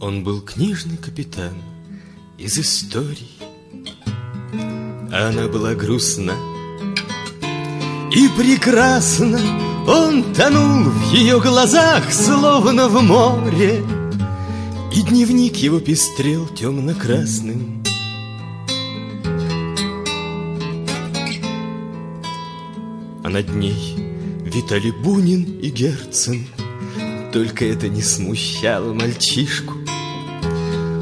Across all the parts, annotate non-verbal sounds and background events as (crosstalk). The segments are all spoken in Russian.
Он был книжный капитан из историй. Она была грустна и прекрасна. Он тонул в ее глазах, словно в море, И дневник его пестрел темно-красным. А над ней витали Бунин и Герцен, Только это не смущало мальчишку.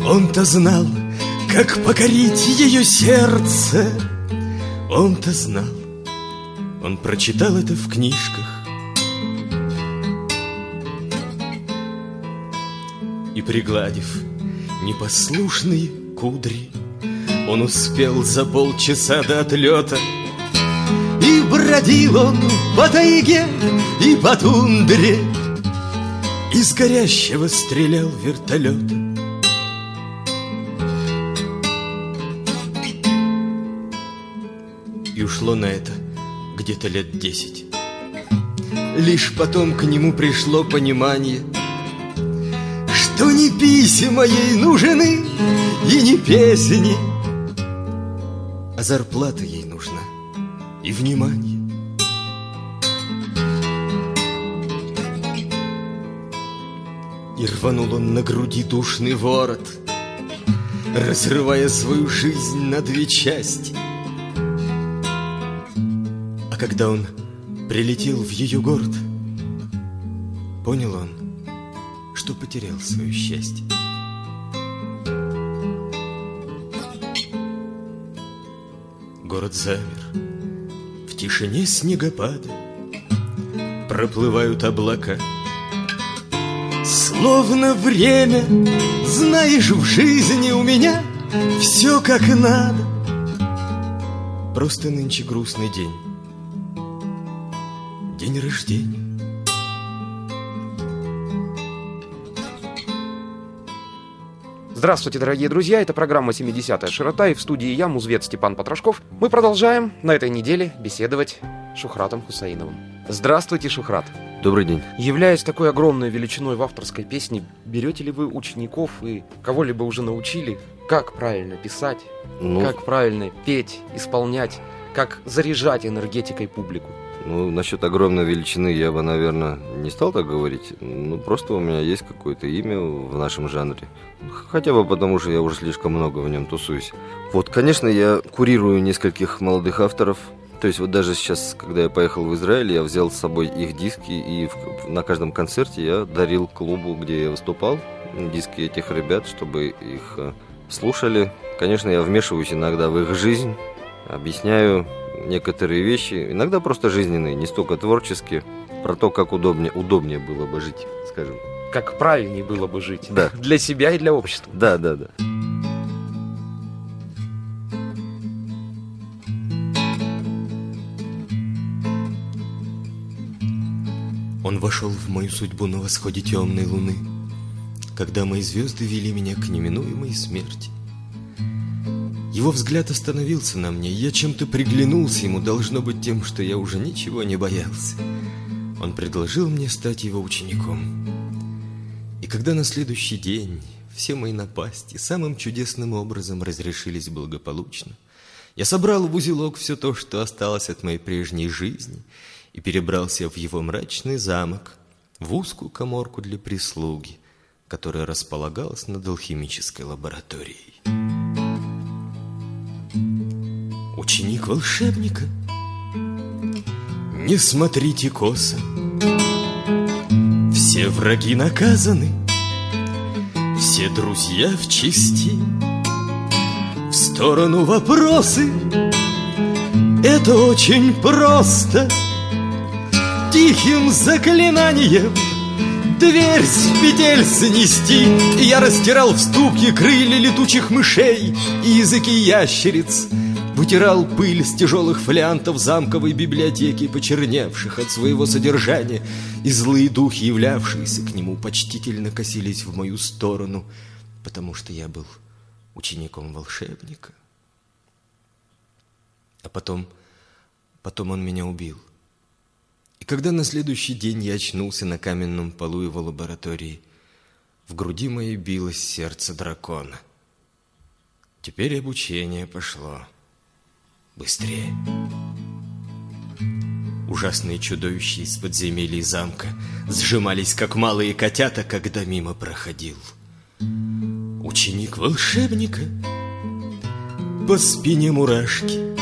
Он-то знал, как покорить ее сердце. Он-то знал, он прочитал это в книжках. И пригладив непослушные кудри, Он успел за полчаса до отлета. И бродил он по тайге и по тундре, Из горящего стрелял вертолета. И ушло на это где-то лет десять. Лишь потом к нему пришло понимание, Что не письма ей нужны и не песни, А зарплата ей нужна и внимание. И рванул он на груди душный ворот, Разрывая свою жизнь на две части — когда он прилетел в ее город, понял он, что потерял свое счастье. Город замер, в тишине снегопада Проплывают облака. Словно время, знаешь, в жизни у меня Все как надо. Просто нынче грустный день день рождения. Здравствуйте, дорогие друзья, это программа «70-я широта» и в студии я, музвет Степан Потрошков. Мы продолжаем на этой неделе беседовать с Шухратом Хусаиновым. Здравствуйте, Шухрат. Добрый день. Являясь такой огромной величиной в авторской песне, берете ли вы учеников и кого-либо уже научили, как правильно писать, ну... как правильно петь, исполнять, как заряжать энергетикой публику? Ну, насчет огромной величины я бы, наверное, не стал так говорить. Ну, просто у меня есть какое-то имя в нашем жанре. Хотя бы потому, что я уже слишком много в нем тусуюсь. Вот, конечно, я курирую нескольких молодых авторов. То есть вот даже сейчас, когда я поехал в Израиль, я взял с собой их диски, и в, на каждом концерте я дарил клубу, где я выступал, диски этих ребят, чтобы их э, слушали. Конечно, я вмешиваюсь иногда в их жизнь, объясняю некоторые вещи, иногда просто жизненные, не столько творческие, про то, как удобнее, удобнее было бы жить, скажем. Как правильнее было бы жить. Да. (laughs) Для себя и для общества. Да, да, да. Он вошел в мою судьбу на восходе темной луны, Когда мои звезды вели меня к неминуемой смерти. Его взгляд остановился на мне, я чем-то приглянулся ему, должно быть тем, что я уже ничего не боялся. Он предложил мне стать его учеником. И когда на следующий день все мои напасти самым чудесным образом разрешились благополучно, я собрал в узелок все то, что осталось от моей прежней жизни, и перебрался в его мрачный замок, в узкую коморку для прислуги, которая располагалась над алхимической лабораторией. Ученик волшебника. Не смотрите косо. Все враги наказаны. Все друзья в чести. В сторону вопросы. Это очень просто. Тихим заклинанием Дверь с петель снести. Я растирал в ступке крылья летучих мышей И языки ящериц Вытирал пыль с тяжелых флянтов замковой библиотеки, почерневших от своего содержания, и злые духи, являвшиеся к нему, почтительно косились в мою сторону, потому что я был учеником волшебника. А потом, потом он меня убил. И когда на следующий день я очнулся на каменном полу его лаборатории, В груди моей билось сердце дракона. Теперь обучение пошло быстрее. Ужасные чудовища из подземелий замка Сжимались, как малые котята, когда мимо проходил Ученик волшебника По спине мурашки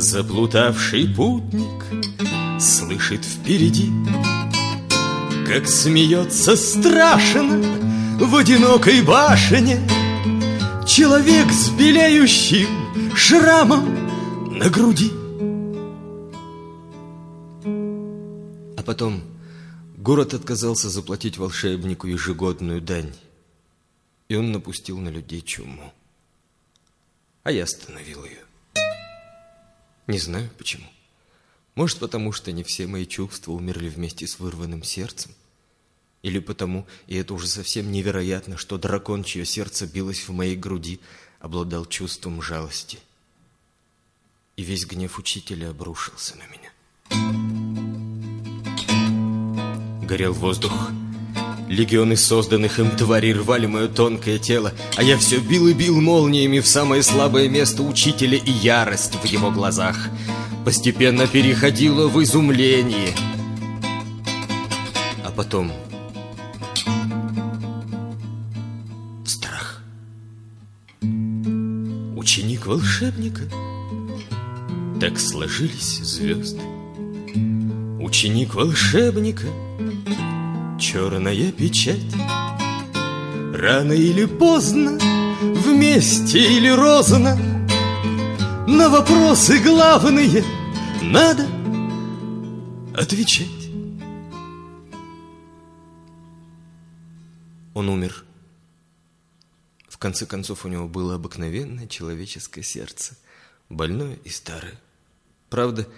Заплутавший путник Слышит впереди Как смеется страшно В одинокой башне Человек с белеющим шрамом на груди потом город отказался заплатить волшебнику ежегодную дань, и он напустил на людей чуму. А я остановил ее. Не знаю почему. Может, потому что не все мои чувства умерли вместе с вырванным сердцем. Или потому, и это уже совсем невероятно, что дракон, чье сердце билось в моей груди, обладал чувством жалости. И весь гнев учителя обрушился на меня. Горел воздух. Легионы созданных им тварей рвали мое тонкое тело, а я все бил и бил молниями в самое слабое место учителя и ярость в его глазах постепенно переходила в изумление. А потом Ученик волшебника. Так сложились звезды. Ученик волшебника — черная печать Рано или поздно, вместе или розно На вопросы главные надо отвечать Он умер конце концов у него было обыкновенное человеческое сердце Больное и старое Правда,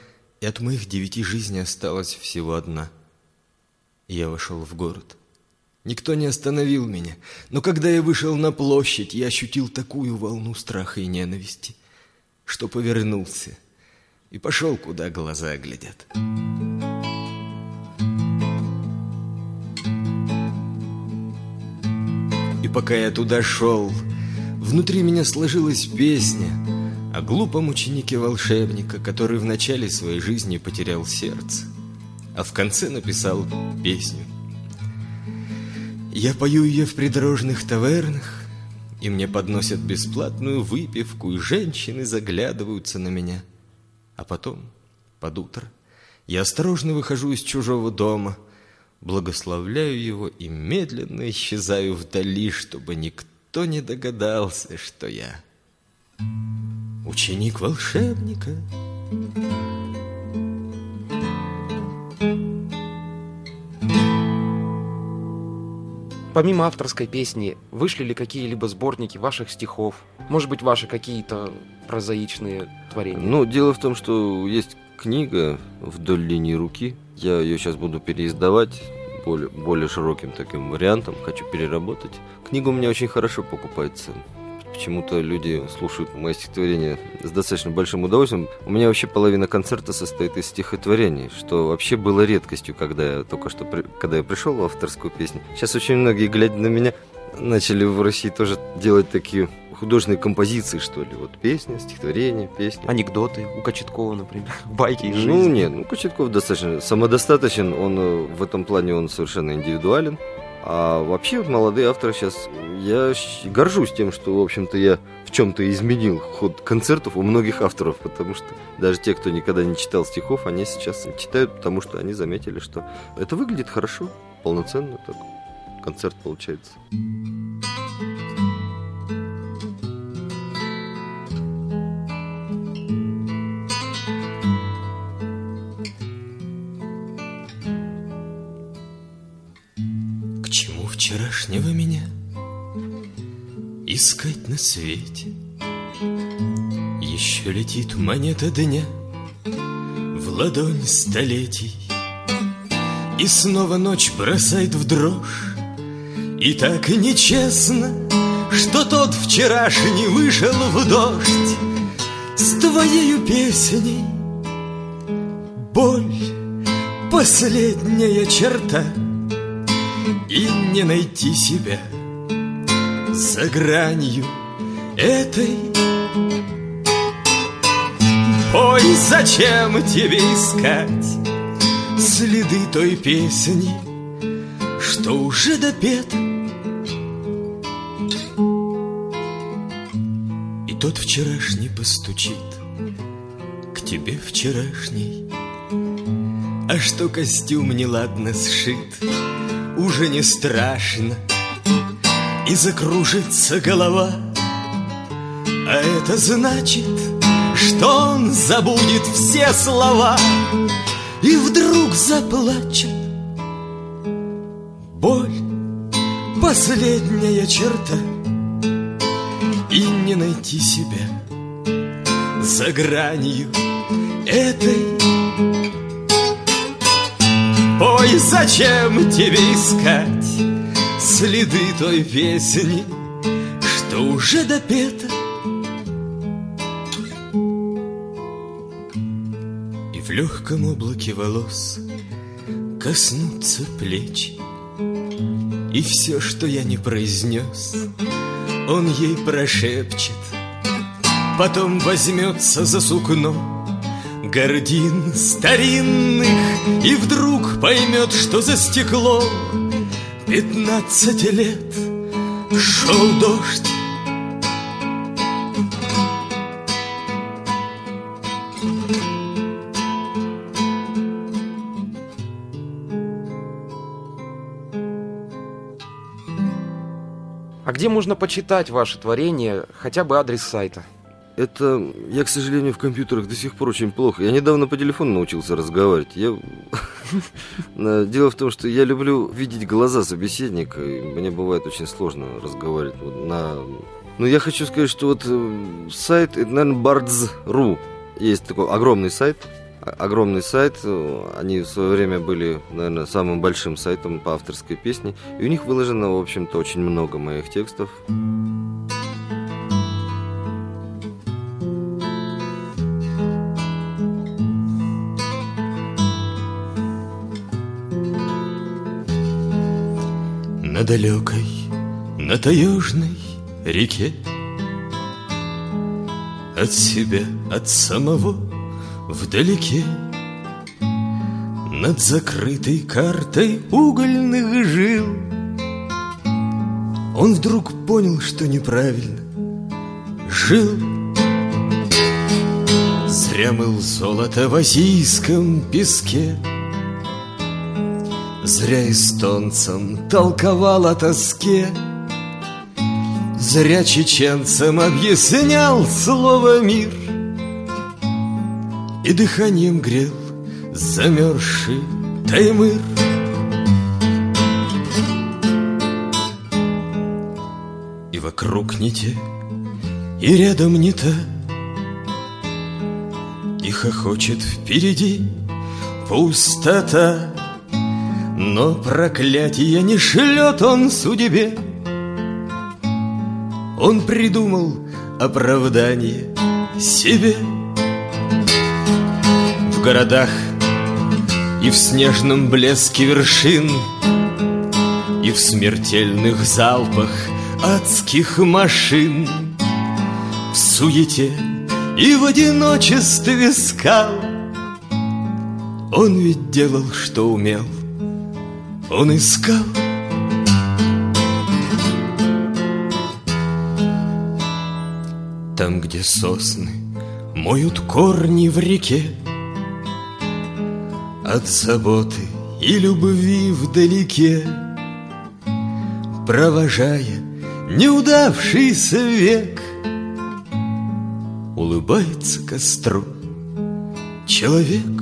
и от моих девяти жизней осталась всего одна – я вошел в город. Никто не остановил меня, но когда я вышел на площадь, я ощутил такую волну страха и ненависти, что повернулся и пошел, куда глаза глядят. Пока я туда шел, внутри меня сложилась песня о глупом ученике волшебника, который в начале своей жизни потерял сердце а в конце написал песню. Я пою ее в придорожных тавернах, и мне подносят бесплатную выпивку, и женщины заглядываются на меня. А потом, под утро, я осторожно выхожу из чужого дома, благословляю его и медленно исчезаю вдали, чтобы никто не догадался, что я ученик волшебника. Помимо авторской песни, вышли ли какие-либо сборники ваших стихов? Может быть, ваши какие-то прозаичные творения? Ну, дело в том, что есть книга «Вдоль линии руки». Я ее сейчас буду переиздавать более, более широким таким вариантом. Хочу переработать. Книга у меня очень хорошо покупается почему-то люди слушают мои стихотворения с достаточно большим удовольствием. У меня вообще половина концерта состоит из стихотворений, что вообще было редкостью, когда я только что, когда я пришел в авторскую песню. Сейчас очень многие, глядя на меня, начали в России тоже делать такие художественные композиции, что ли. Вот песня, стихотворение, песня. Анекдоты у Кочеткова, например. (laughs) Байки из жизни. Ну, нет, ну, Кочетков достаточно самодостаточен. Он э, в этом плане он совершенно индивидуален. А вообще вот молодые авторы сейчас, я горжусь тем, что, в общем-то, я в чем-то изменил ход концертов у многих авторов, потому что даже те, кто никогда не читал стихов, они сейчас читают, потому что они заметили, что это выглядит хорошо, полноценно так концерт получается. вчерашнего меня Искать на свете Еще летит монета дня В ладонь столетий И снова ночь бросает в дрожь И так нечестно Что тот вчерашний вышел в дождь С твоею песней Боль, последняя черта — И не найти себя за гранью этой Ой, зачем тебе искать следы той песни, что уже допета? Тот вчерашний постучит к тебе вчерашний, а что костюм неладно сшит, уже не страшно, и закружится голова, а это значит, что он забудет все слова. И вдруг заплачет. Боль — последняя черта, найти себя за гранью этой. Ой, зачем тебе искать следы той песни, что уже допета? легком облаке волос Коснутся плечи И все, что я не произнес Он ей прошепчет Потом возьмется за сукно Гордин старинных И вдруг поймет, что за стекло Пятнадцать лет Шел дождь А где можно почитать ваше творение, хотя бы адрес сайта? Это я, к сожалению, в компьютерах до сих пор очень плохо. Я недавно по телефону научился разговаривать. Я... (laughs) Дело в том, что я люблю видеть глаза собеседника, и мне бывает очень сложно разговаривать на... Ну, я хочу сказать, что вот э, сайт, это, наверное, bards.ru. Есть такой огромный сайт, огромный сайт. Они в свое время были, наверное, самым большим сайтом по авторской песне. И у них выложено, в общем-то, очень много моих текстов. На далекой, на таежной реке. От себя, от самого вдалеке. Над закрытой картой угольных жил. Он вдруг понял, что неправильно. Жил. Зря мыл золото в азийском песке Зря эстонцам толковал о тоске. Зря чеченцам объяснял слово «мир» И дыханием грел замерзший Таймыр. И вокруг не те, и рядом не та. И хохочет впереди пустота Но проклятие не шлет он судьбе. Он придумал оправдание себе — городах И в снежном блеске вершин И в смертельных залпах адских машин В суете и в одиночестве скал. Он ведь делал, что умел Он искал Там, где сосны моют корни в реке от заботы и любви вдалеке, Провожая неудавшийся век, Улыбается костру человек.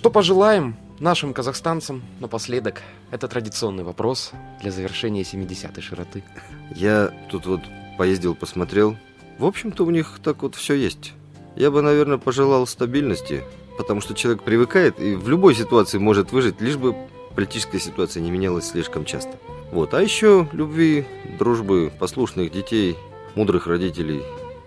Что пожелаем Нашим казахстанцам напоследок это традиционный вопрос для завершения 70-й широты. Я тут вот поездил, посмотрел. В общем-то, у них так вот все есть. Я бы, наверное, пожелал стабильности, потому что человек привыкает и в любой ситуации может выжить, лишь бы политическая ситуация не менялась слишком часто. Вот. А еще любви, дружбы, послушных детей, мудрых родителей,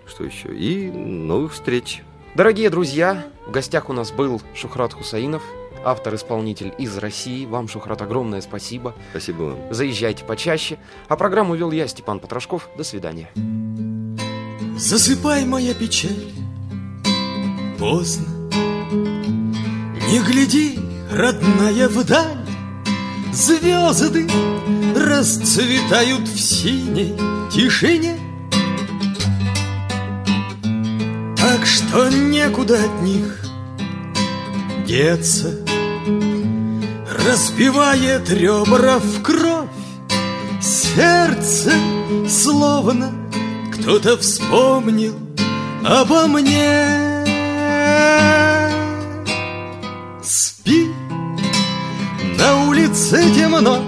что еще, и новых встреч. Дорогие друзья, в гостях у нас был Шухрат Хусаинов, автор-исполнитель из России. Вам, Шухрат, огромное спасибо. Спасибо вам. Заезжайте почаще. А программу вел я, Степан Потрошков. До свидания. Засыпай, моя печаль, поздно. Не гляди, родная, вдаль, Звезды расцветают в синей тишине. Так что некуда от них деться. Разбивает ребра в кровь Сердце словно кто-то вспомнил обо мне. Спи, на улице темно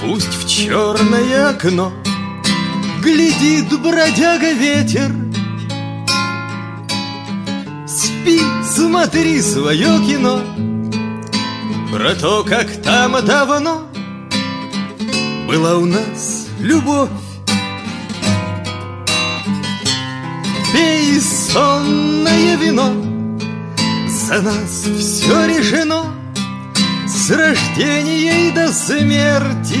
Пусть в черное окно Глядит бродяга ветер смотри свое кино. Про то, как там давно Была у нас любовь. Пей сонное вино. За нас все решено. С рождения и до смерти.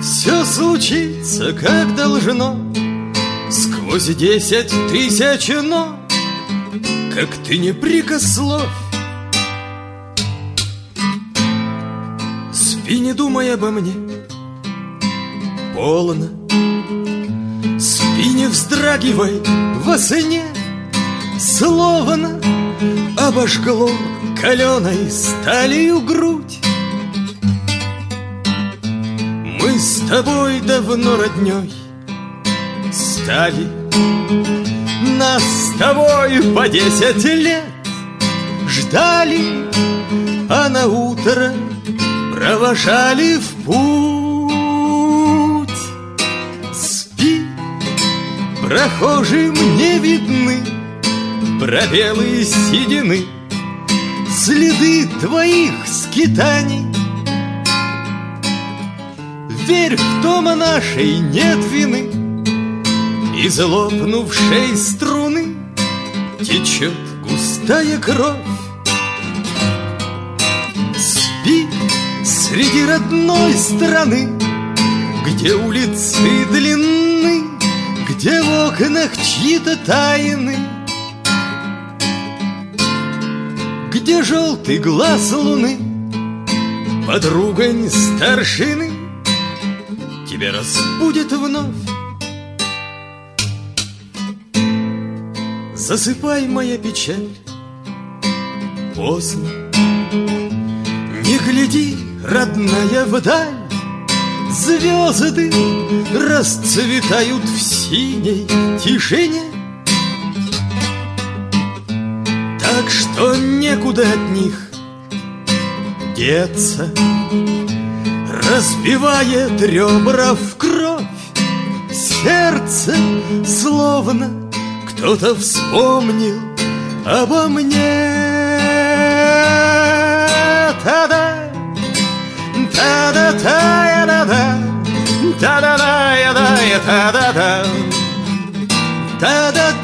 Все случится, как должно. Сквозь десять тысяч но Как ты не прикословь Спи, не думай обо мне. Полно. Спи, не вздрагивай во сне Словно обожгло каленой сталью грудь. Мы с тобой давно родней стали Нас с тобой по десять лет. Ждали А на утро провожали в путь. Спи, прохожим не видны Пробелы седины. Следы твоих скитаний. Верь в том, нашей нет вины Из лопнувшей струны Течет густая кровь. Спи среди родной страны Где улицы длинны Где в окнах чьи-то тайны. Где желтый глаз луны Подругань старшины Тебя разбудит вновь Засыпай, моя печаль. Поздно. Не гляди, родная, вдаль. Звезды расцветают в синей тишине. Так что некуда от них деться. Разбивает ребра в кровь. Сердце словно кто-то вспомнил обо мне. Та-да, та-да-та, я-да-да Та-да-да, я-да, я та-да-да